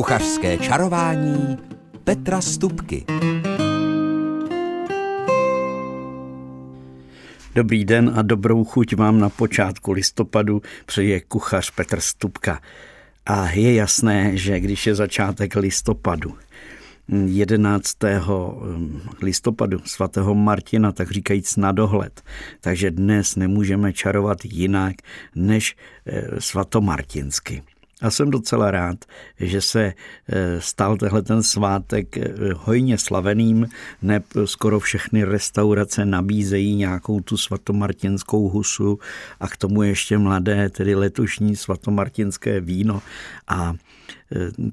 Kuchařské čarování Petra Stupky. Dobrý den a dobrou chuť vám na počátku listopadu přeje kuchař Petr Stupka. A je jasné, že když je začátek listopadu, 11. listopadu svatého Martina, tak říkajíc na dohled. Takže dnes nemůžeme čarovat jinak než eh, svatomartinsky. A jsem docela rád, že se eh, stal tehle ten svátek eh, hojně slaveným, ne skoro všechny restaurace nabízejí nějakou tu svatomartinskou husu a k tomu ještě mladé, tedy letošní svatomartinské víno. A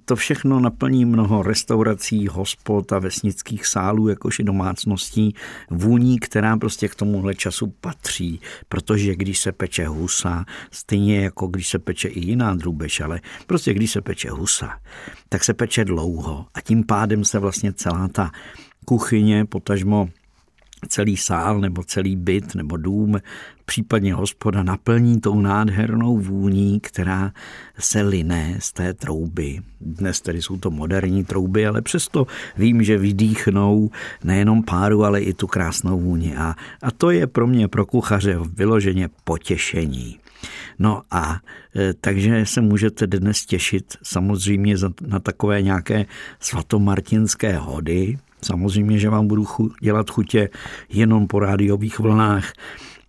to všechno naplní mnoho restaurací, hospod a vesnických sálů, jakož i domácností, vůní, která prostě k tomuhle času patří, protože když se peče husa, stejně jako když se peče i jiná drůbež, ale prostě když se peče husa, tak se peče dlouho a tím pádem se vlastně celá ta kuchyně, potažmo celý sál nebo celý byt nebo dům, případně hospoda naplní tou nádhernou vůní, která se liné z té trouby. Dnes tedy jsou to moderní trouby, ale přesto vím, že vydýchnou nejenom páru, ale i tu krásnou vůni. A, a to je pro mě, pro kuchaře, vyloženě potěšení. No a e, takže se můžete dnes těšit samozřejmě na takové nějaké svatomartinské hody, Samozřejmě, že vám budu chu- dělat chutě jenom po rádiových vlnách.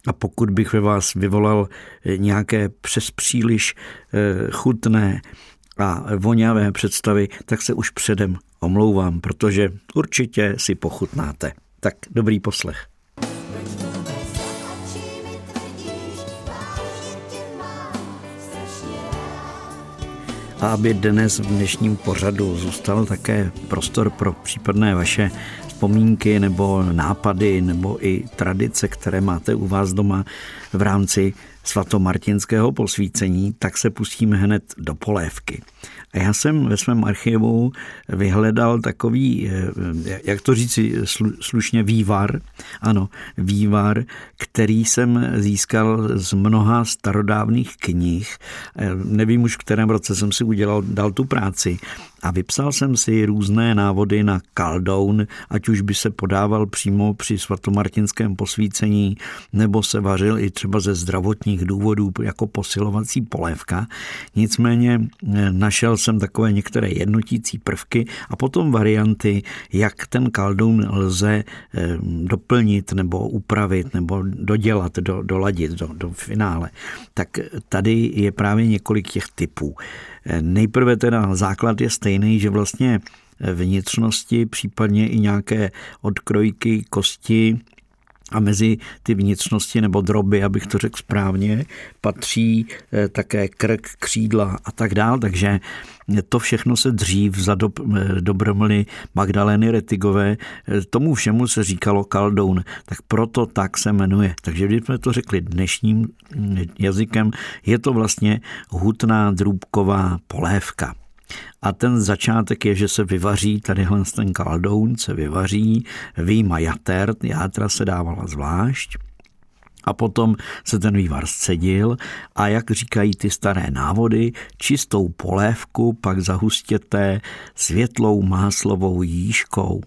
A pokud bych ve vás vyvolal eh, nějaké přes příliš eh, chutné a voňavé představy, tak se už předem omlouvám, protože určitě si pochutnáte. Tak dobrý poslech. A aby dnes v dnešním pořadu zůstal také prostor pro případné vaše vzpomínky nebo nápady nebo i tradice, které máte u vás doma v rámci svatomartinského posvícení, tak se pustíme hned do polévky. A já jsem ve svém archivu vyhledal takový, eh, jak to říci slušně, vývar. Ano, vývar, který jsem získal z mnoha starodávných knih. Eh, nevím už, v kterém roce jsem si udělal, dal tu práci, a vypsal jsem si různé návody na kaldoun, ať už by se podával přímo při svatomartinském posvícení, nebo se vařil i třeba ze zdravotních důvodů jako posilovací polévka. Nicméně eh, našel jsem takové některé jednotící prvky a potom varianty, jak ten kaldoun lze eh, doplnit nebo upravit nebo dodělat, do, doladit do, do finále. Tak tady je právě několik těch typů. Nejprve teda základ je stejný, že vlastně vnitřnosti, případně i nějaké odkrojky kosti a mezi ty vnitřnosti nebo droby, abych to řekl správně, patří eh, také krk, křídla a tak dál, takže to všechno se dřív za dob, eh, dobromly Magdalény Retigové, eh, tomu všemu se říkalo kaldoun, tak proto tak se jmenuje. Takže když jsme to řekli dnešním hm, jazykem, je to vlastně hutná drůbková polévka. A ten začátek je, že se vyvaří, tadyhle ten kaldoun se vyvaří, výjima jater, játra se dávala zvlášť, a potom se ten vývar scedil a jak říkají ty staré návody, čistou polévku pak zahustěte světlou máslovou jížkou.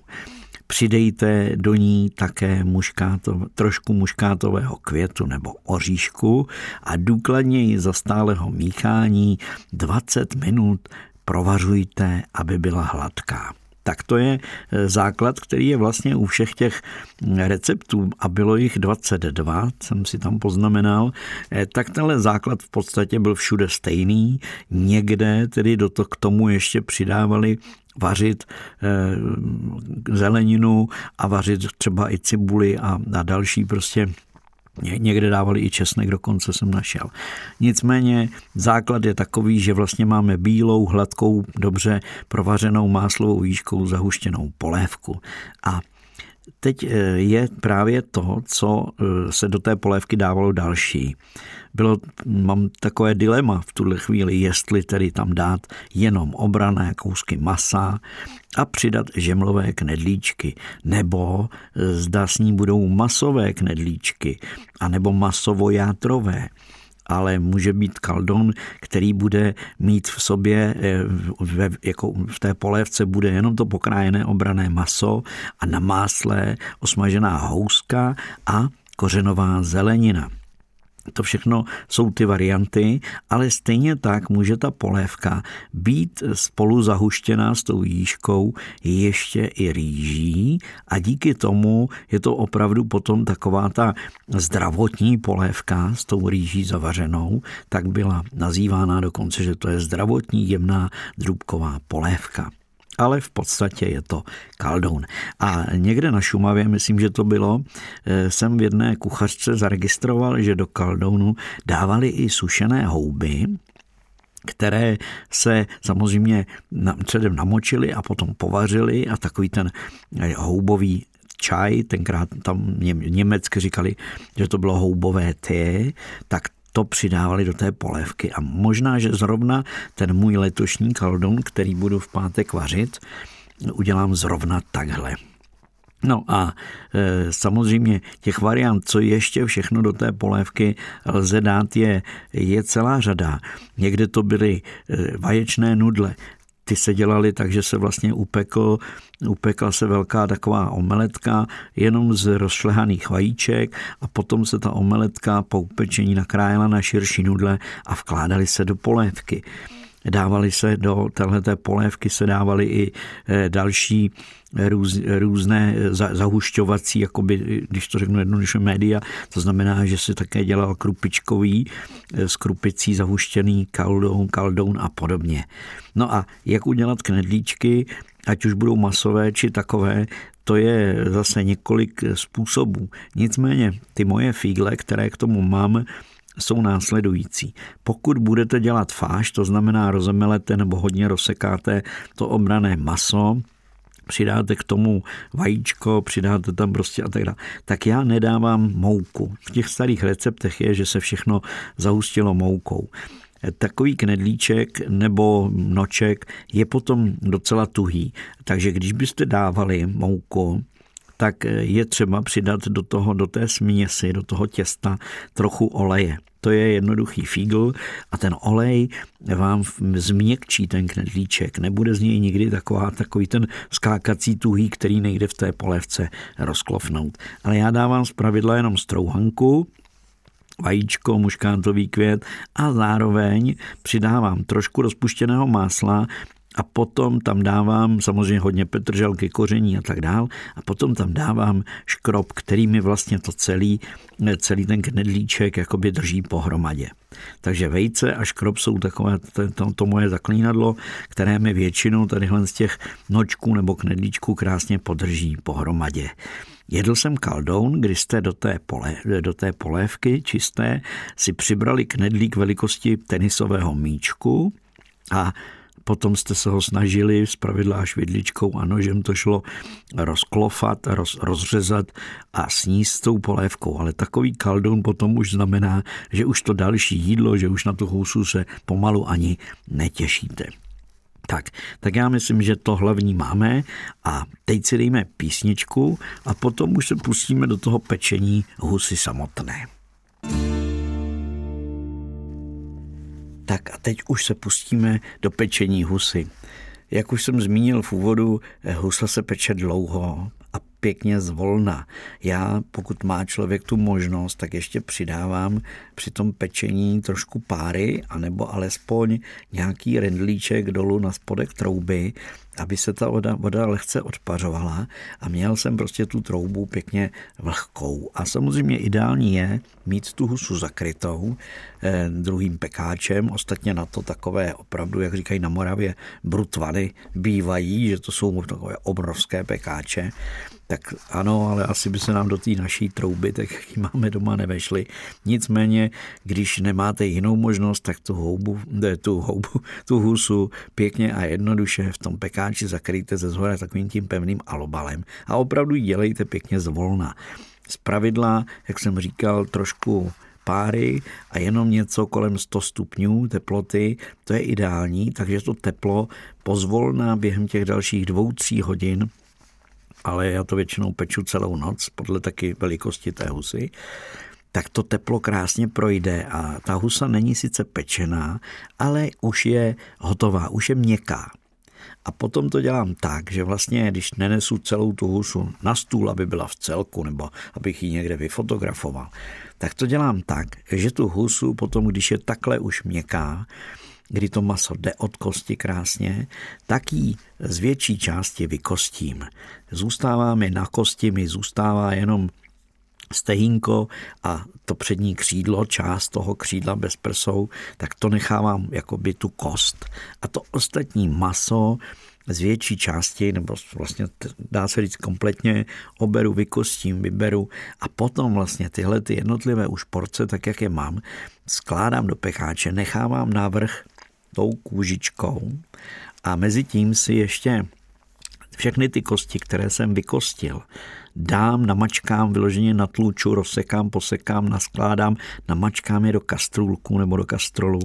Přidejte do ní také muškáto, trošku muškátového květu nebo oříšku a důkladně ji za stálého míchání 20 minut provařujte, aby byla hladká. Tak to je e, základ, který je vlastně u všech těch receptů a bylo jich 22, jsem si tam poznamenal, e, tak tenhle základ v podstatě byl všude stejný. Někde tedy do to k tomu ještě přidávali vařit e, zeleninu a vařit třeba i cibuli a, a další prostě Někde dávali i česnek, dokonce jsem našel. Nicméně základ je takový, že vlastně máme bílou, hladkou, dobře provařenou máslovou výškou zahuštěnou polévku. A teď eh, je právě to, co eh, se do té polévky dávalo další. Bylo, mám takové dilema v tuhle chvíli, jestli tedy tam dát jenom obrané kousky masa a přidat žemlové knedlíčky, nebo zda s ní budou masové knedlíčky, anebo masovo-játrové ale může být kaldon, který bude mít v sobě, eh, ve, jako v té polévce bude jenom to pokrájené obrané maso a na másle osmažená houska a kořenová zelenina. To všechno jsou ty varianty, ale stejně tak může ta polévka být spolu zahuštěná s tou jížkou ještě i rýží a díky tomu je to opravdu potom taková ta zdravotní polévka s tou rýží zavařenou, tak byla nazývána dokonce, že to je zdravotní jemná drůbková polévka ale v podstatě je to kaldoun. A někde na Šumavě, myslím, že to bylo, eh, jsem v jedné kuchařce zaregistroval, že do kaldounu dávali i sušené houby, které se samozřejmě předem namočili a potom povařili a takový ten eh, houbový čaj, tenkrát tam německy říkali, že to bylo houbové té, tak to přidávali do té polévky. A možná, že zrovna ten můj letošní kaldon, který budu v pátek vařit, udělám zrovna takhle. No a e, samozřejmě těch variant, co ještě všechno do té polévky lze dát, je, je celá řada. Někde to byly e, vaječné nudle, ty se dělaly tak, že se vlastně upekl, upekla se velká taková omeletka jenom z rozšlehaných vajíček a potom se ta omeletka po upečení nakrájela na širší nudle a vkládaly se do polévky. Dávali se do téhleté polévky se dávaly i eh, další eh, růz, různé eh, zahušťovací, jakoby, když to řeknu jednoduše média, to znamená, že si také dělal krupičkový s krupicí zahuštěný kaldoun, kaldoun a podobně. No a jak udělat knedlíčky, ať už budou masové či takové, to je zase několik způsobů. Nicméně ty moje fígle, které k tomu mám, jsou následující. Pokud budete dělat fáš, to znamená rozemelete nebo hodně rozsekáte to obrané maso, přidáte k tomu vajíčko, přidáte tam prostě a tak dále, tak já nedávám mouku. V těch starých receptech je, že se všechno zahustilo moukou. Takový knedlíček nebo noček je potom docela tuhý, takže když byste dávali mouku, tak je třeba přidat do toho, do té směsi, do toho těsta trochu oleje. To je jednoduchý fígl a ten olej vám změkčí ten knedlíček. Nebude z něj nikdy taková, takový ten skákací tuhý, který nejde v té polévce rozklofnout. Ale já dávám z pravidla jenom strouhanku, vajíčko, muškátový květ a zároveň přidávám trošku rozpuštěného másla a potom tam dávám samozřejmě hodně petrželky, koření a tak dál a potom tam dávám škrob, který mi vlastně to celý, celý ten knedlíček jakoby drží pohromadě. Takže vejce a škrob jsou takové to, to, moje zaklínadlo, které mi většinou tadyhle z těch nočků nebo knedlíčků krásně podrží pohromadě. Jedl jsem kaldoun, kdy jste do té, pole, do té polévky čisté si přibrali knedlík velikosti tenisového míčku a Potom jste se ho snažili z pravidla až vidličkou a nožem to šlo rozklofat, roz, rozřezat a sníst tou polévkou. Ale takový kaldoun potom už znamená, že už to další jídlo, že už na tu housu se pomalu ani netěšíte. Tak, tak já myslím, že to hlavní máme a teď si dejme písničku a potom už se pustíme do toho pečení husy samotné. Tak a teď už se pustíme do pečení husy. Jak už jsem zmínil v úvodu, husa se peče dlouho pěkně zvolna. Já, pokud má člověk tu možnost, tak ještě přidávám při tom pečení trošku páry, anebo alespoň nějaký rendlíček dolů na spodek trouby, aby se ta voda, voda lehce odpařovala a měl jsem prostě tu troubu pěkně vlhkou. A samozřejmě ideální je mít tu husu zakrytou eh, druhým pekáčem, ostatně na to takové opravdu, jak říkají na Moravě, brutvany bývají, že to jsou takové obrovské pekáče, tak ano, ale asi by se nám do té naší trouby, tak jak ji máme doma, nevešli. Nicméně, když nemáte jinou možnost, tak tu houbu, tu houbu, tu husu pěkně a jednoduše v tom pekáči zakryjte ze zhora takovým tím pevným alobalem a opravdu ji dělejte pěkně zvolna. Z pravidla, jak jsem říkal, trošku páry a jenom něco kolem 100 stupňů teploty, to je ideální, takže to teplo pozvolná během těch dalších dvou, tří hodin ale já to většinou peču celou noc, podle taky velikosti té husy, tak to teplo krásně projde a ta husa není sice pečená, ale už je hotová, už je měkká. A potom to dělám tak, že vlastně, když nenesu celou tu husu na stůl, aby byla v celku, nebo abych ji někde vyfotografoval, tak to dělám tak, že tu husu potom, když je takhle už měkká, kdy to maso jde od kosti krásně, tak ji z větší části vykostím. Zůstává mi na kosti, mi zůstává jenom stehínko a to přední křídlo, část toho křídla bez prsou, tak to nechávám jako by tu kost. A to ostatní maso z větší části, nebo vlastně dá se říct kompletně, oberu, vykostím, vyberu a potom vlastně tyhle ty jednotlivé už porce, tak jak je mám, skládám do pecháče, nechávám návrh tou kůžičkou. A mezi tím si ještě všechny ty kosti, které jsem vykostil, dám, namačkám, vyloženě na tluču, rozsekám, posekám, naskládám, namačkám je do kastrůlku nebo do kastrolu,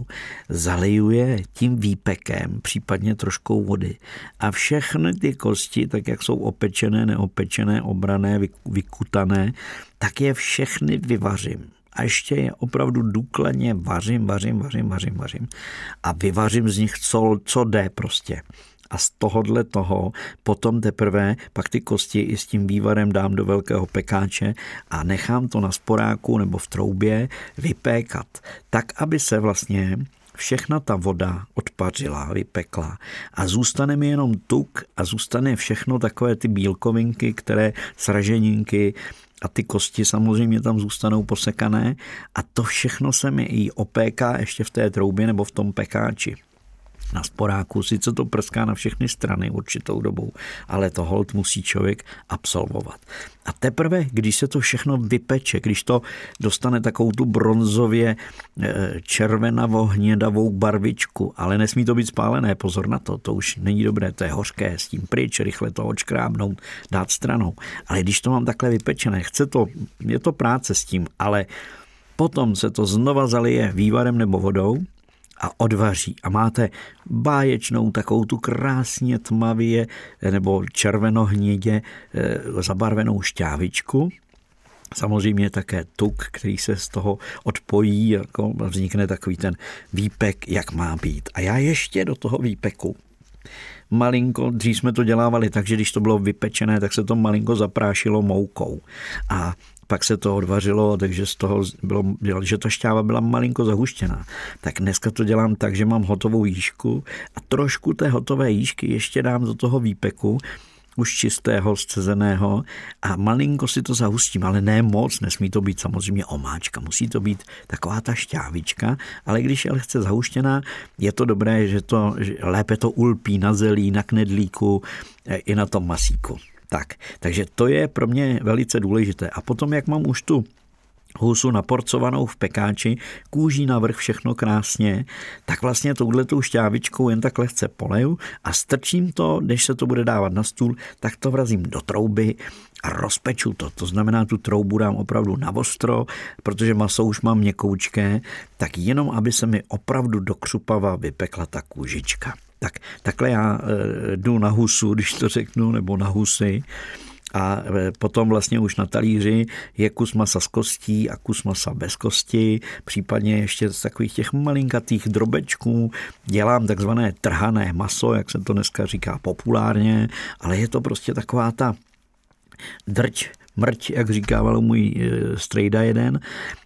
zaliju je tím výpekem, případně troškou vody. A všechny ty kosti, tak jak jsou opečené, neopečené, obrané, vykutané, tak je všechny vyvařím a ještě je opravdu důkladně vařím, vařím, vařím, vařím, vařím. A vyvařím z nich, co, co jde prostě. A z tohohle toho potom teprve pak ty kosti i s tím vývarem dám do velkého pekáče a nechám to na sporáku nebo v troubě vypékat, tak aby se vlastně všechna ta voda odpařila, vypekla. A zůstane mi jenom tuk a zůstane všechno takové ty bílkovinky, které sraženinky a ty kosti samozřejmě tam zůstanou posekané. A to všechno se mi i opéká ještě v té troubě nebo v tom pekáči na sporáku, sice to prská na všechny strany určitou dobou, ale to hold musí člověk absolvovat. A teprve, když se to všechno vypeče, když to dostane takovou tu bronzově eh, červenavo hnědavou barvičku, ale nesmí to být spálené, pozor na to, to už není dobré, to je hořké, s tím pryč, rychle to očkrábnout, dát stranou. Ale když to mám takhle vypečené, chce to, je to práce s tím, ale potom se to znova zalije vývarem nebo vodou, a odvaří. A máte báječnou takovou tu krásně tmavě nebo červenohnědě eh, zabarvenou šťávičku, Samozřejmě také tuk, který se z toho odpojí, jako vznikne takový ten výpek, jak má být. A já ještě do toho výpeku malinko, dřív jsme to dělávali tak, že když to bylo vypečené, tak se to malinko zaprášilo moukou. A pak se to odvařilo, takže z toho bylo, že ta šťáva byla malinko zahuštěná. Tak dneska to dělám tak, že mám hotovou jížku a trošku té hotové jížky ještě dám do toho výpeku, už čistého, scezeného a malinko si to zahustím, ale ne moc, nesmí to být samozřejmě omáčka, musí to být taková ta šťávička, ale když je lehce zahuštěná, je to dobré, že to že lépe to ulpí na zelí, na knedlíku eh, i na tom masíku. Tak, takže to je pro mě velice důležité. A potom, jak mám už tu husu naporcovanou v pekáči, kůží navrch všechno krásně, tak vlastně touhletou šťávičkou jen tak lehce poleju a strčím to, když se to bude dávat na stůl, tak to vrazím do trouby a rozpeču to. To znamená, tu troubu dám opravdu na ostro, protože maso už mám měkoučké, tak jenom, aby se mi opravdu do křupava vypekla ta kůžička. Tak takhle já e, jdu na husu, když to řeknu, nebo na husy. A e, potom vlastně už na talíři je kus masa s kostí a kus masa bez kosti, případně ještě z takových těch malinkatých drobečků dělám takzvané trhané maso, jak se to dneska říká populárně, ale je to prostě taková ta drť, mrť, jak říkával můj e, strejda jeden,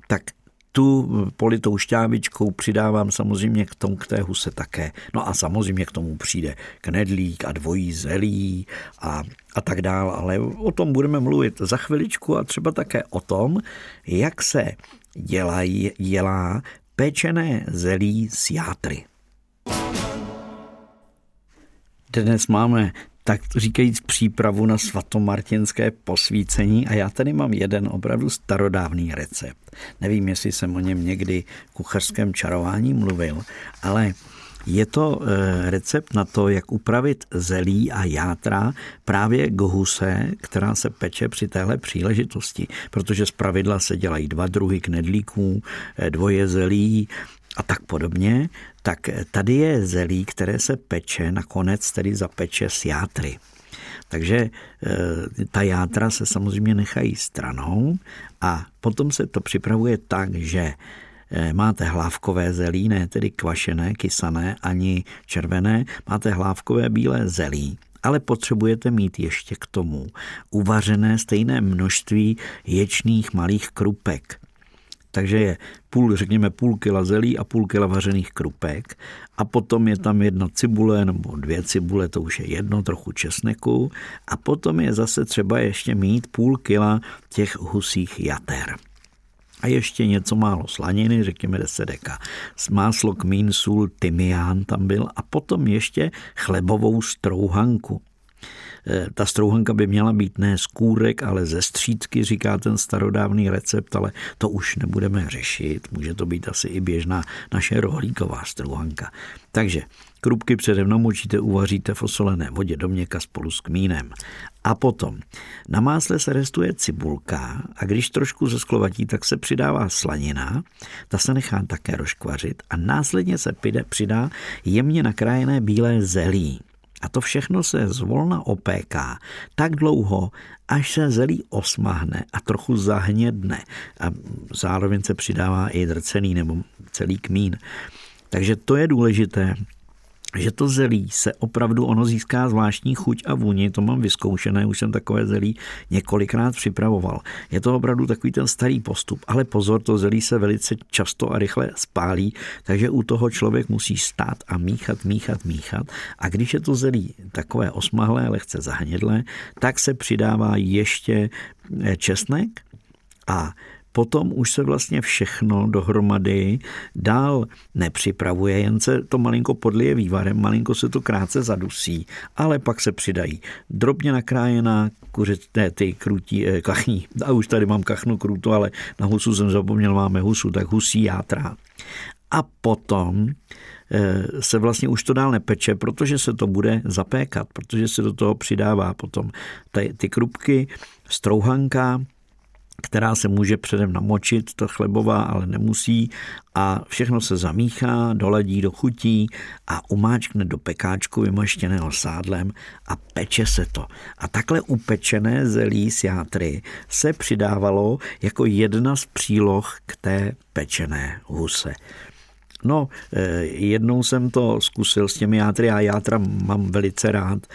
tak tu politou šťávičkou přidávám samozřejmě k tomu, k té huse také. No a samozřejmě k tomu přijde knedlík a dvojí zelí a, a tak dál, ale o tom budeme mluvit za chviličku a třeba také o tom, jak se dělají, dělá pečené zelí z játry. Dnes máme tak říkajíc přípravu na svatomartinské posvícení a já tady mám jeden opravdu starodávný recept. Nevím, jestli jsem o něm někdy kuchařském čarování mluvil, ale je to eh, recept na to, jak upravit zelí a játra právě k huse, která se peče při téhle příležitosti, protože z pravidla se dělají dva druhy knedlíků, eh, dvoje zelí, a tak podobně, tak tady je zelí, které se peče, nakonec tedy zapeče s játry. Takže e, ta játra se samozřejmě nechají stranou a potom se to připravuje tak, že e, máte hlávkové zelí, ne tedy kvašené, kysané ani červené, máte hlávkové bílé zelí, ale potřebujete mít ještě k tomu uvařené stejné množství ječných malých krupek. Takže je půl, řekněme půl kila zelí a půl kila vařených krupek a potom je tam jedna cibule nebo dvě cibule, to už je jedno, trochu česneku a potom je zase třeba ještě mít půl kila těch husích jater. A ještě něco málo slaniny, řekněme 10 deka. Máslo, kmín, sůl, tymián tam byl a potom ještě chlebovou strouhanku. Eh, ta strouhanka by měla být ne z kůrek, ale ze střídky, říká ten starodávný recept, ale to už nebudeme řešit. Může to být asi i běžná naše rohlíková strouhanka. Takže krupky přede mnou močíte, uvaříte v osolené vodě do měka spolu s kmínem. A potom na másle se restuje cibulka a když trošku zesklovatí, tak se přidává slanina, ta se nechá také rozkvařit a následně se přidá jemně nakrájené bílé zelí. A to všechno se zvolna opéká tak dlouho, až se zelí osmahne a trochu zahnědne. A zároveň se přidává i drcený nebo celý kmín. Takže to je důležité, že to zelí se opravdu, ono získá zvláštní chuť a vůni, to mám vyzkoušené, už jsem takové zelí několikrát připravoval. Je to opravdu takový ten starý postup, ale pozor, to zelí se velice často a rychle spálí, takže u toho člověk musí stát a míchat, míchat, míchat. A když je to zelí takové osmahlé, lehce zahnědlé, tak se přidává ještě eh, česnek a potom už se vlastně všechno dohromady dál nepřipravuje, jen se to malinko podlije vývarem, malinko se to krátce zadusí, ale pak se přidají drobně nakrájená kuřeté ty krutí, eh, kachní. A už tady mám kachnu krutu, ale na husu jsem zapomněl, máme husu, tak husí játra. A potom eh, se vlastně už to dál nepeče, protože se to bude zapékat, protože se do toho přidává potom ty, ty krupky, strouhanka, která se může předem namočit, to chlebová, ale nemusí a všechno se zamíchá, doladí do chutí a umáčkne do pekáčku vymaštěného sádlem a peče se to. A takhle upečené zelí z játry se přidávalo jako jedna z příloh k té pečené huse. No, eh, jednou jsem to zkusil s těmi játry, já játra mám velice rád,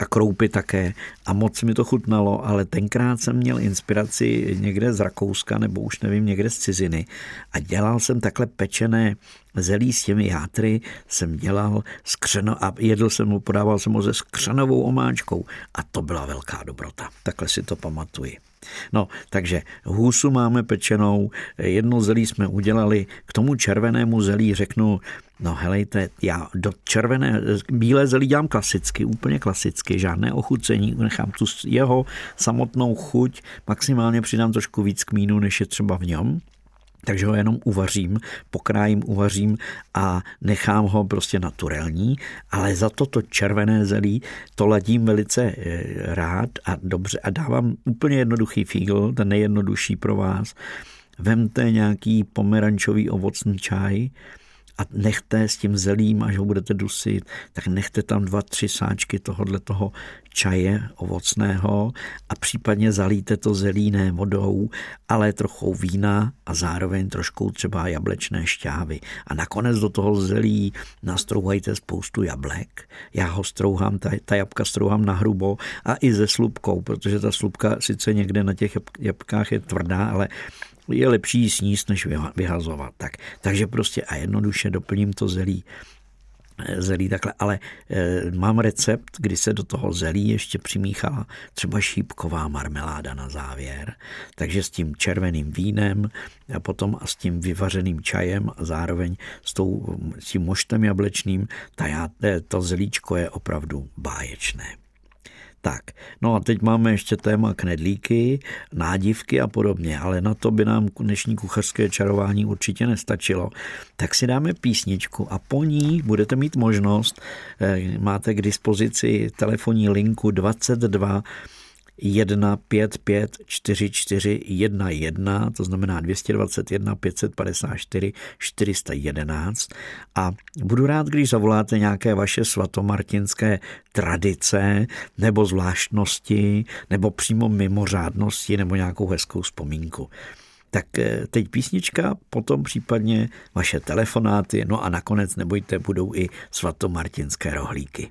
a kroupy také. A moc mi to chutnalo, ale tenkrát jsem měl inspiraci někde z Rakouska nebo už nevím, někde z ciziny a dělal jsem takhle pečené zelí s těmi játry, jsem dělal skřeno a jedl jsem mu, podával jsem ho se skřenovou omáčkou a to byla velká dobrota. Takhle si to pamatuji. No, takže hůsu máme pečenou, jedno zelí jsme udělali, k tomu červenému zelí řeknu, no helejte, já do červené, bílé zelí dělám klasicky, úplně klasicky, žádné ochucení, nechám tu jeho samotnou chuť, maximálně přidám trošku víc kmínu, než je třeba v něm, takže ho jenom uvařím, pokrájím, uvařím a nechám ho prostě naturální, ale za to to červené zelí to ladím velice eh, rád a dobře a dávám úplně jednoduchý fígl, ten nejjednodušší pro vás. Vemte nějaký pomerančový ovocný čaj, a nechte s tím zelím, až ho budete dusit, tak nechte tam dva, tři sáčky tohohle toho čaje ovocného a případně zalíte to zelí ne vodou, ale trochou vína a zároveň trošku třeba jablečné šťávy. A nakonec do toho zelí nastrouhajte spoustu jablek. Já ho strouhám, ta, ta jabka strouhám na hrubo a i ze slupkou, protože ta slupka sice někde na těch jabkách je tvrdá, ale je lepší sníst, než vyhazovat. Tak, takže prostě a jednoduše doplním to zelí eh, zelí takhle, ale e, mám recept, kdy se do toho zelí ještě přimíchala třeba šípková marmeláda na závěr, takže s tím červeným vínem a potom a s tím vyvařeným čajem a zároveň s, tou, s tím moštem jablečným, ta, eh, to zelíčko je opravdu báječné. Tak, no a teď máme ještě téma knedlíky, nádivky a podobně, ale na to by nám dnešní kuchařské čarování určitě nestačilo. Tak si dáme písničku a po ní budete mít možnost, eh, máte k dispozici telefonní linku 22 1554411, to znamená 221 554 411 a budu rád, když zavoláte nějaké vaše svatomartinské tradice nebo zvláštnosti nebo přímo mimořádnosti nebo nějakou hezkou vzpomínku. Tak eh, teď písnička, potom případně vaše telefonáty, no a nakonec nebojte, budou i svatomartinské rohlíky.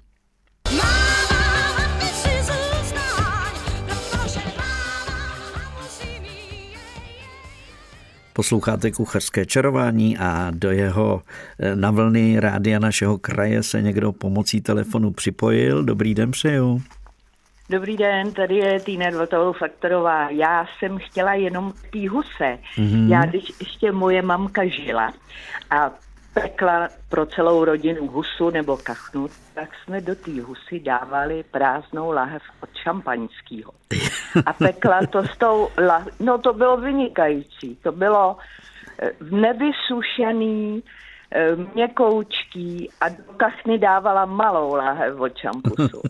Posloucháte kuchařské čarování a do jeho eh, na vlny rádia našeho kraje se někdo pomocí telefonu připojil. Dobrý den přeju. Dobrý den, tady je Týna Dvotovou Faktorová. Já jsem chtěla jenom tý huse. Mm-hmm. Já, když ještě moje mamka žila a pekla pro celou rodinu husu nebo kachnu, tak jsme do té husy dávali prázdnou lahev od šampaňského. A pekla to s tou lahví. No to bylo vynikající. To bylo eh, nevysušený, měkoučký a do kachny dávala malou láhev od čampusu.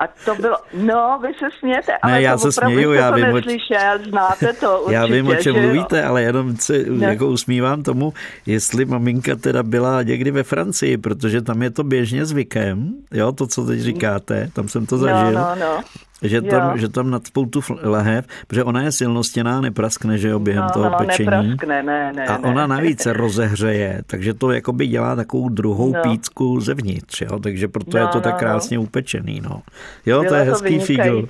A to bylo, no, vy se smějete, ale ne, já to se směju, já to vím, neslyšel, znáte to určitě, Já vím, o čem mluvíte, ale jenom se no. jako usmívám tomu, jestli maminka teda byla někdy ve Francii, protože tam je to běžně zvykem, jo, to, co teď říkáte, tam jsem to no, zažil. No, no, no. Že tam, že tam nad spoutu lahev, protože ona je silnostěná, nepraskne, že jo, během no, toho no, pečení. Nepraskne, ne, ne, a ne. ona navíc se rozehřeje, takže to jakoby dělá takovou druhou no. pícku zevnitř, jo, takže proto no, je to no, tak krásně no. upečený, no. Jo, Bylo to je hezký fígl.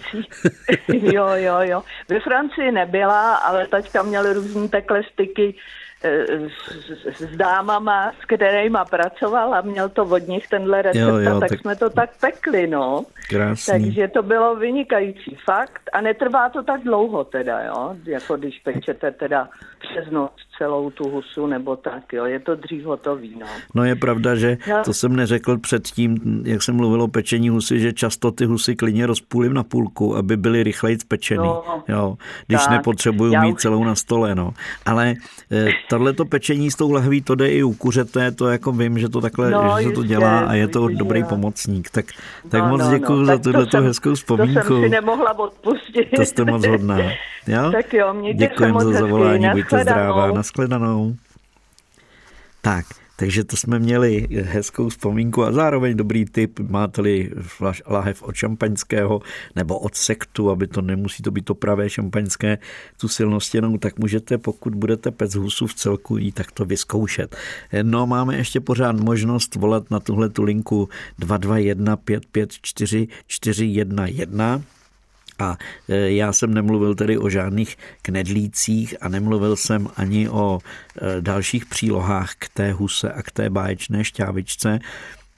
jo, jo, jo. Ve Francii nebyla, ale taťka měl různý takhle styky s, s dámama, s kterými pracoval a měl to od nich tenhle recept, jo, jo, tak, tak jsme to tak pekli, no. Krásný. Takže to bylo vynikající fakt a netrvá to tak dlouho teda, jo, jako když pečete teda přes noc celou tu husu nebo tak, jo, je to dřív hotový, no. No je pravda, že to jsem neřekl předtím, jak jsem mluvil o pečení husy, že často ty husy klidně rozpůlím na půlku, aby byly rychleji spečený, no, jo, když tak, nepotřebuju mít už... celou na stole, no. Ale eh, tohle to pečení s tou lahví, to jde i u kuřete, to jako vím, že to takhle, no, že se to dělá a je to dobrý pomocník, tak, tak no, moc no, děkuji no. za tuhle hezkou vzpomínku. To jsem si nemohla odpustit. To jste moc hodná. Jo? Tak jo, mějte Děkujeme za zavolání, buďte zdrává, nashledanou. Tak, takže to jsme měli hezkou vzpomínku a zároveň dobrý tip, máte-li lahev od šampaňského nebo od sektu, aby to nemusí to být to pravé šampaňské, tu silnostěnou, tak můžete, pokud budete pec husu v celku, jí tak to vyzkoušet. No, máme ještě pořád možnost volat na tuhle tu linku 221 554 411 a e, já jsem nemluvil tedy o žádných knedlících a nemluvil jsem ani o e, dalších přílohách k té huse a k té báječné šťávičce,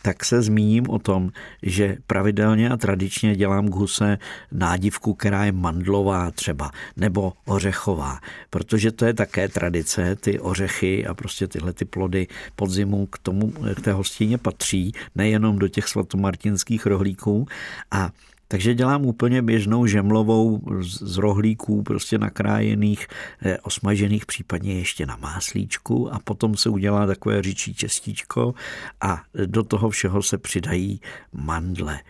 tak se zmíním o tom, že pravidelně a tradičně dělám k huse nádivku, která je mandlová třeba, nebo ořechová, protože to je také tradice, ty ořechy a prostě tyhle ty plody podzimu k tomu, k té hostině patří, nejenom do těch svatomartinských rohlíků. A takže dělám úplně běžnou žemlovou z rohlíků, prostě nakrájených, eh, osmažených, případně ještě na máslíčku a potom se udělá takové říčí čestíčko a do toho všeho se přidají mandle.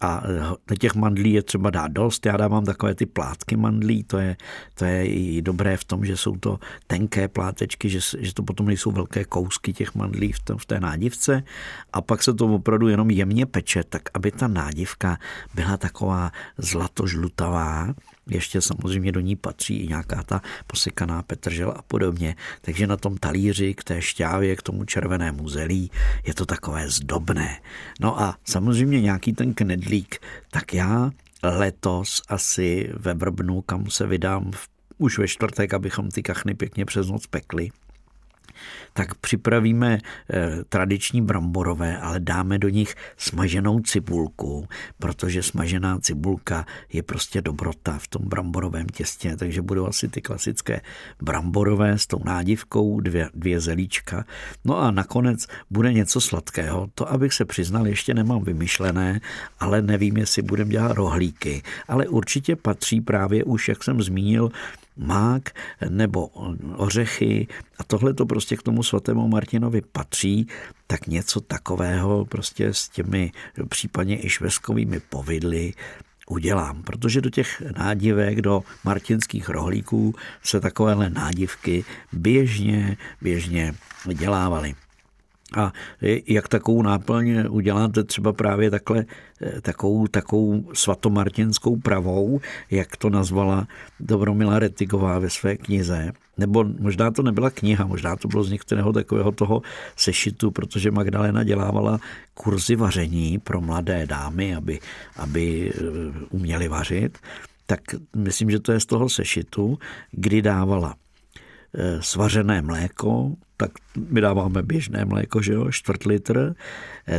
A na těch mandlí je třeba dát dost. Já dávám takové ty plátky mandlí, to je, to je i dobré v tom, že jsou to tenké plátečky, že, že to potom nejsou velké kousky těch mandlí v, tom, v té nádivce. A pak se to opravdu jenom jemně peče, tak aby ta nádivka byla taková zlatožlutavá ještě samozřejmě do ní patří i nějaká ta posekaná petržel a podobně. Takže na tom talíři k té šťávě, k tomu červenému zelí je to takové zdobné. No a samozřejmě nějaký ten knedlík, tak já letos asi ve Vrbnu, kam se vydám v už ve čtvrtek, abychom ty kachny pěkně přes noc pekli, tak připravíme eh, tradiční bramborové, ale dáme do nich smaženou cibulku, protože smažená cibulka je prostě dobrota v tom bramborovém těstě, takže budou asi ty klasické bramborové s tou nádivkou, dvě, dvě zelíčka. No a nakonec bude něco sladkého. To, abych se přiznal, ještě nemám vymyšlené, ale nevím, jestli budeme dělat rohlíky. Ale určitě patří právě už, jak jsem zmínil, mák nebo ořechy. A tohle to prostě k tomu svatému Martinovi patří, tak něco takového prostě s těmi případně i švestkovými povidly udělám, protože do těch nádivek, do martinských rohlíků se takovéhle nádivky běžně, běžně dělávaly. A jak takovou náplň uděláte třeba právě takhle, eh, takovou, takovou svatomartinskou pravou, jak to nazvala Dobromila Retigová ve své knize, nebo možná to nebyla kniha, možná to bylo z některého takového toho sešitu, protože Magdalena dělávala kurzy vaření pro mladé dámy, aby, aby eh, uměli vařit, tak myslím, že to je z toho sešitu, kdy dávala svařené mléko, tak my dáváme běžné mléko, že jo, čtvrt litr,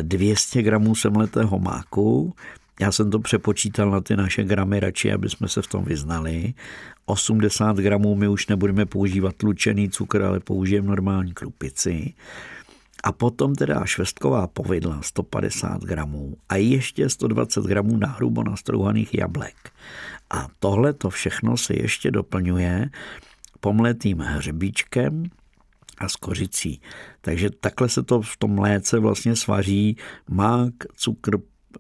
200 gramů semletého máku, já jsem to přepočítal na ty naše gramy radši, aby jsme se v tom vyznali. 80 gramů my už nebudeme používat tlučený cukr, ale použijeme normální krupici. A potom teda švestková povidla 150 gramů a ještě 120 gramů nahrubo nastrouhaných jablek. A tohle to všechno se ještě doplňuje pomletým hřebíčkem, a s kořicí. Takže takhle se to v tom mléce vlastně svaří mák, cukr,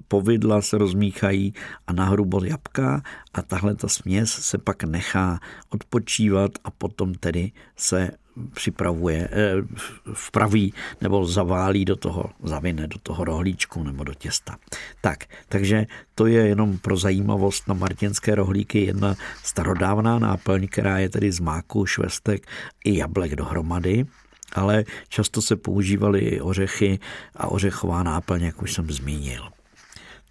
povidla se rozmíchají a nahrubo jabka a tahle ta směs se pak nechá odpočívat a potom tedy se připravuje, eh, vpraví nebo zaválí do toho, zavine do toho rohlíčku nebo do těsta. Tak, takže to je jenom pro zajímavost na martinské rohlíky jedna starodávná náplň, která je tedy z máku, švestek i jablek dohromady ale často se používaly i ořechy a ořechová náplň, jak už jsem zmínil.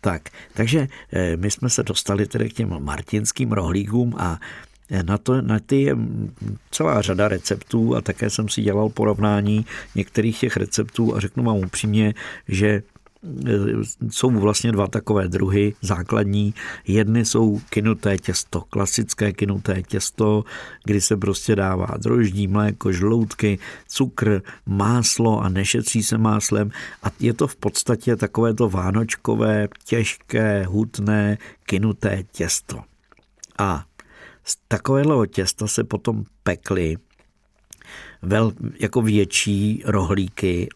Tak, takže eh, my jsme se dostali tedy k těm martinským rohlíkům a na, to, na ty je celá řada receptů a také jsem si dělal porovnání některých těch receptů a řeknu vám upřímně, že jsou vlastně dva takové druhy základní. Jedny jsou kinuté těsto, klasické kinuté těsto, kdy se prostě dává droždí, mléko, žloutky, cukr, máslo a nešetří se máslem a je to v podstatě takové to vánočkové, těžké, hutné, kinuté těsto. A z takového těsta se potom pekly vel, jako větší rohlíky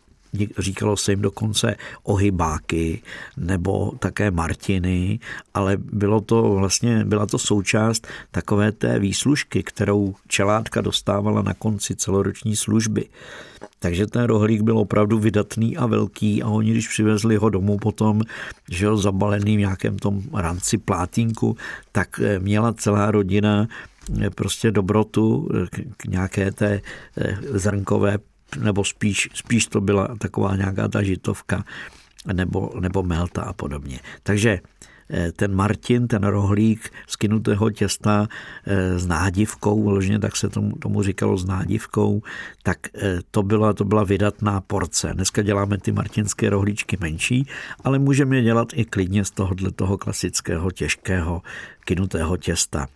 říkalo se jim dokonce ohybáky nebo také martiny, ale bylo to vlastně, byla to součást takové té výslužky, kterou čeládka dostávala na konci celoroční služby. Takže ten rohlík byl opravdu vydatný a velký a oni, když přivezli ho domů potom, že ho zabalený v nějakém tom ranci plátínku, tak eh, měla celá rodina eh, prostě dobrotu k nějaké té eh, zrnkové nebo spíš, spíš to byla taková nějaká ta žitovka nebo, nebo melta a podobně. Takže eh, ten Martin, ten rohlík z kynutého těsta eh, s nádivkou, vložně tak se tomu, tomu říkalo s nádivkou, tak eh, to byla, to byla vydatná porce. Dneska děláme ty martinské rohlíčky menší, ale můžeme je dělat i klidně z tohohle toho klasického těžkého kynutého těsta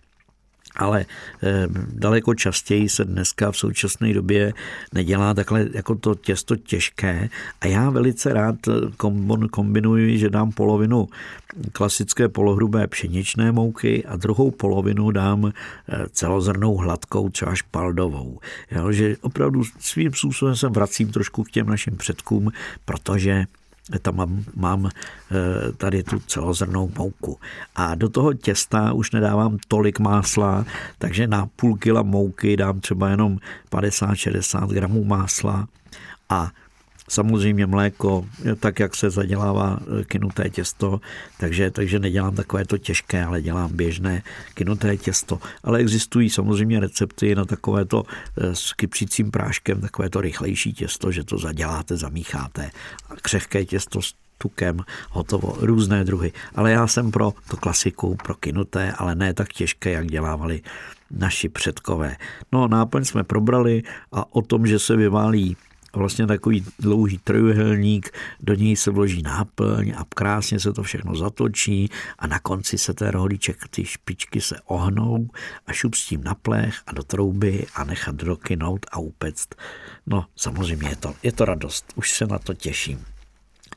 ale eh, daleko častěji se dneska v současné době nedělá takhle jako to těsto těžké a já velice rád kombinuji, že dám polovinu klasické polohrubé pšeničné mouky a druhou polovinu dám eh, celozrnou hladkou, třeba špaldovou. Jo, že opravdu svým způsobem se vracím trošku k těm našim předkům, protože tam mám, mám eh, tady tu celozrnou mouku. A do toho těsta už nedávám tolik másla, takže na půl kila mouky dám třeba jenom 50-60 gramů másla a Samozřejmě mléko, tak jak se zadělává eh, kynuté těsto, takže, takže nedělám takové to těžké, ale dělám běžné kynuté těsto. Ale existují samozřejmě recepty na takové to eh, s kypřícím práškem, takové to rychlejší těsto, že to zaděláte, zamícháte. A křehké těsto s tukem, hotovo, různé druhy. Ale já jsem pro to klasiku, pro kynuté, ale ne tak těžké, jak dělávali naši předkové. No, náplň jsme probrali a o tom, že se vyválí vlastně takový dlouhý trojuhelník, do něj se vloží náplň a krásně se to všechno zatočí a na konci se ten rohlíček, ty špičky se ohnou a šup s tím na plech a do trouby a nechat dokynout a upect. No samozřejmě je to, je to radost, už se na to těším.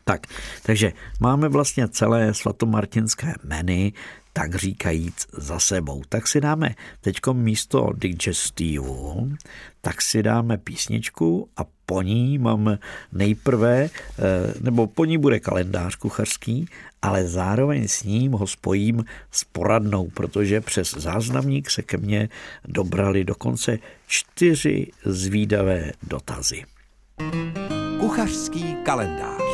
Tak, takže máme vlastně celé svatomartinské menu, tak říkajíc za sebou. Tak si dáme teď místo digestivu, tak si dáme písničku a po ní mám nejprve, eh, nebo po ní bude kalendář kuchařský, ale zároveň s ním ho spojím s poradnou, protože přes záznamník se ke mně dobrali dokonce čtyři zvídavé dotazy. Kuchařský kalendář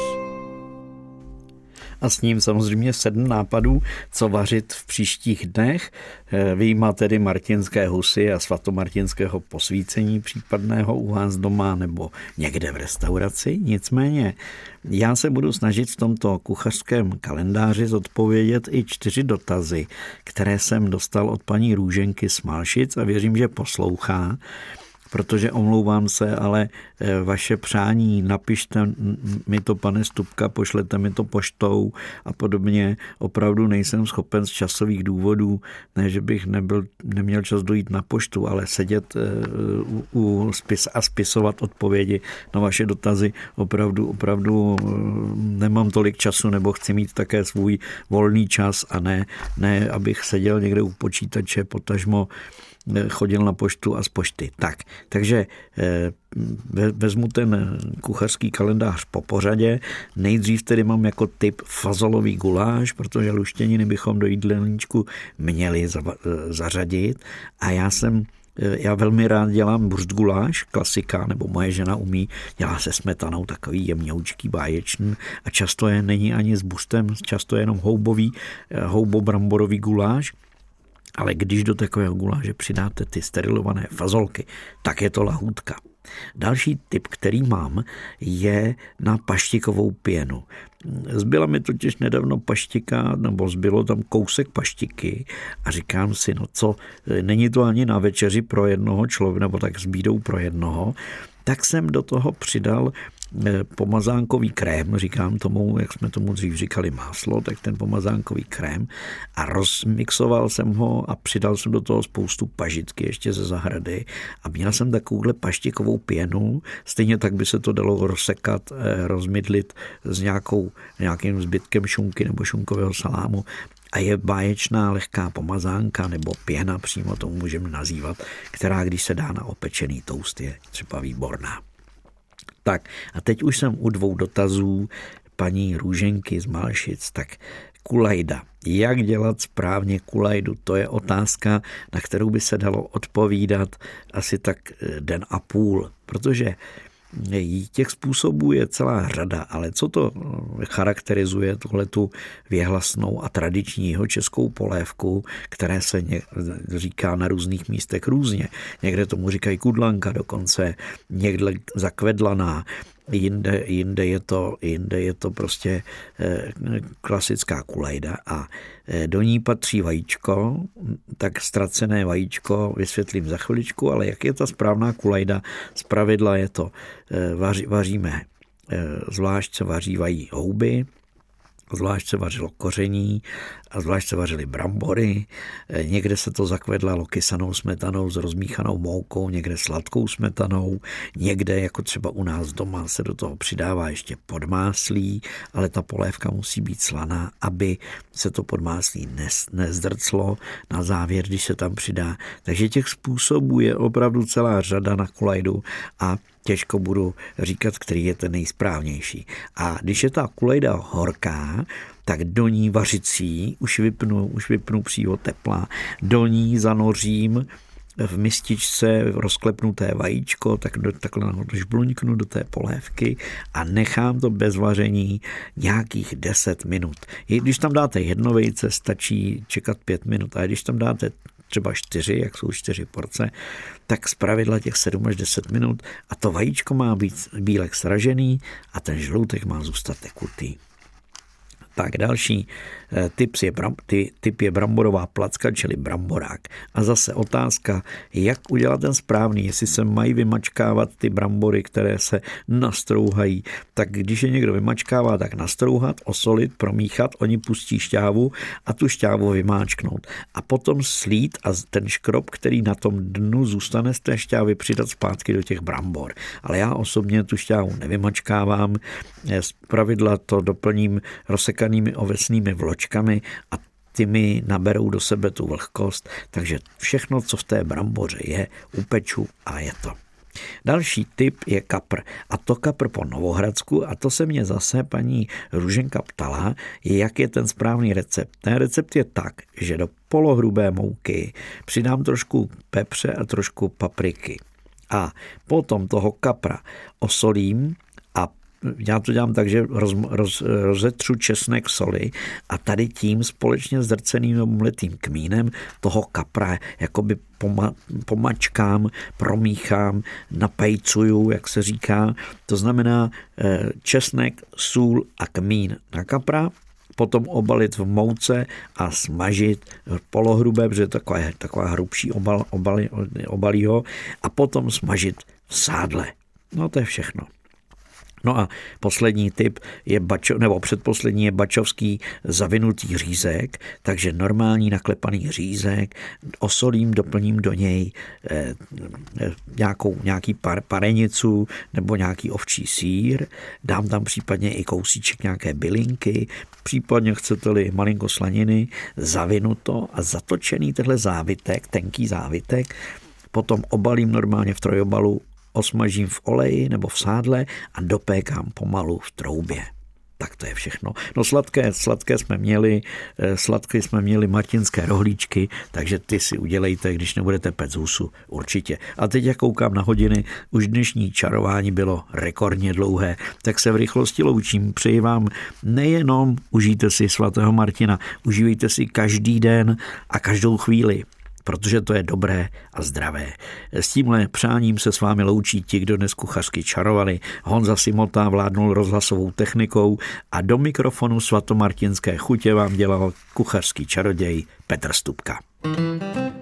a s ním samozřejmě sedm nápadů, co vařit v příštích dnech. Eh, Výjima tedy martinské husy a svatomartinského posvícení případného u vás doma nebo někde v restauraci. Nicméně já se budu snažit v tomto kuchařském kalendáři zodpovědět i čtyři dotazy, které jsem dostal od paní Růženky Smalšic a věřím, že poslouchá protože omlouvám se, ale eh, vaše přání, napište mi to, pane Stupka, pošlete mi to poštou a podobně. Opravdu nejsem schopen z časových důvodů, ne, že bych nebyl, neměl čas dojít na poštu, ale sedět eh, u, u spis a spisovat odpovědi na vaše dotazy. Opravdu, opravdu eh, nemám tolik času, nebo chci mít také svůj volný čas a ne, ne abych seděl někde u počítače, potažmo chodil na poštu a z pošty. Tak, takže eh, vezmu ten kuchařský kalendář po pořadě. Nejdřív tedy mám jako typ fazolový guláš, protože luštěniny bychom do jídelníčku měli eh, zařadit. A já jsem eh, já velmi rád dělám burst guláš, klasika, nebo moje žena umí, dělá se smetanou takový jemňoučký, báječný a často je není ani s bustem, často je jenom houbový, houbo-bramborový guláš ale když do takového guláže přidáte ty sterilované fazolky, tak je to lahůdka. Další tip, který mám, je na paštikovou pěnu. Zbyla mi totiž nedávno paštika, nebo zbylo tam kousek paštiky a říkám si, no co, není to ani na večeři pro jednoho člověka, nebo tak s bídou pro jednoho, tak jsem do toho přidal pomazánkový krém, říkám tomu, jak jsme tomu dřív říkali máslo, tak ten pomazánkový krém. A rozmixoval jsem ho a přidal jsem do toho spoustu pažitky ještě ze zahrady. A měl jsem takovouhle paštikovou pěnu, stejně tak by se to dalo rozsekat, eh, rozmydlit s nějakou, nějakým zbytkem šunky nebo šunkového salámu. A je báječná lehká pomazánka nebo pěna, přímo tomu můžeme nazývat, která když se dá na opečený toast je třeba výborná. Tak a teď už jsem u dvou dotazů paní Růženky z Malšic, tak kulajda. Jak dělat správně kulajdu? To je otázka, na kterou by se dalo odpovídat asi tak eh, den a půl, protože Těch způsobů je celá řada, ale co to charakterizuje tuhle tu věhlasnou a tradiční českou polévku, které se ně, říká na různých místech různě. Někde tomu říkají kudlanka dokonce, někde zakvedlaná, jinde, jinde, je to, jinde je to prostě eh, klasická kulejda a eh, do ní patří vajíčko, tak ztracené vajíčko vysvětlím za chviličku, ale jak je ta správná kulejda, z pravidla je to, eh, vaří, vaříme, zvlášť se vařívají houby, Zvlášť se vařilo koření a zvlášť se vařily brambory. Eh, někde se to zakvedlalo kysanou smetanou s rozmíchanou moukou, někde sladkou smetanou, někde, jako třeba u nás doma, se do toho přidává ještě podmáslí, ale ta polévka musí být slaná, aby se to podmáslí nezdrclo na závěr, když se tam přidá. Takže těch způsobů je opravdu celá řada na kulajdu a těžko budu říkat, který je ten nejsprávnější. A když je ta kulejda horká, tak do ní vařicí, už vypnu, už vypnu přívod tepla, do ní zanořím v mističce rozklepnuté vajíčko, tak do, takhle ho žbluňknu do té polévky a nechám to bez vaření nějakých 10 minut. I když tam dáte jedno vejce, stačí čekat 5 minut, a když tam dáte třeba čtyři, jak jsou čtyři porce, tak z pravidla těch 7 až 10 minut a to vajíčko má být bílek sražený a ten žloutek má zůstat tekutý. Tak další typ je, ty, typ je bramborová placka, čili bramborák. A zase otázka, jak udělat ten správný, jestli se mají vymačkávat ty brambory, které se nastrouhají. Tak když je někdo vymačkává, tak nastrouhat, osolit, promíchat, oni pustí šťávu a tu šťávu vymáčknout. A potom slít a ten škrob, který na tom dnu zůstane z té šťávy, přidat zpátky do těch brambor. Ale já osobně tu šťávu nevymačkávám, z pravidla to doplním rozsekat sekanými ovesnými vločkami a ty mi naberou do sebe tu vlhkost, takže všechno, co v té bramboře je, upeču a je to. Další typ je kapr. A to kapr po Novohradsku a to se mě zase paní Ruženka ptala, jak je ten správný recept. Ten recept je tak, že do polohrubé mouky přidám trošku pepře a trošku papriky. A potom toho kapra osolím já to dělám tak, že roz, roz, rozetřu česnek soli a tady tím společně s drceným mletým kmínem toho kapra jakoby poma, pomačkám, promíchám, napejcuju, jak se říká. To znamená eh, česnek, sůl a kmín na kapra, potom obalit v mouce a smažit polohrubé, protože taková, taková hrubší obal, obal, obalí ho, a potom smažit v sádle. No to je všechno. No a poslední typ je bačo, nebo předposlední je bačovský zavinutý řízek, takže normální naklepaný řízek, osolím, doplním do něj eh, nějakou, nějaký par, parenicu nebo nějaký ovčí sír, dám tam případně i kousíček nějaké bylinky, případně chcete-li malinko slaniny, zavinuto a zatočený tenhle závitek, tenký závitek, potom obalím normálně v trojobalu osmažím v oleji nebo v sádle a dopékám pomalu v troubě. Tak to je všechno. No sladké, sladké jsme měli, eh, sladké jsme měli martinské rohlíčky, takže ty si udělejte, když nebudete pec husu, určitě. A teď, jak koukám na hodiny, už dnešní čarování bylo rekordně dlouhé, tak se v rychlosti loučím. Přeji vám nejenom užijte si svatého Martina, užívejte si každý den a každou chvíli protože to je dobré a zdravé. S tímhle přáním se s vámi loučí ti, kdo dnes kuchařky čarovali. Honza Simota vládnul rozhlasovou technikou a do mikrofonu svatomartinské chutě vám dělal kuchařský čaroděj Petr Stupka. thank you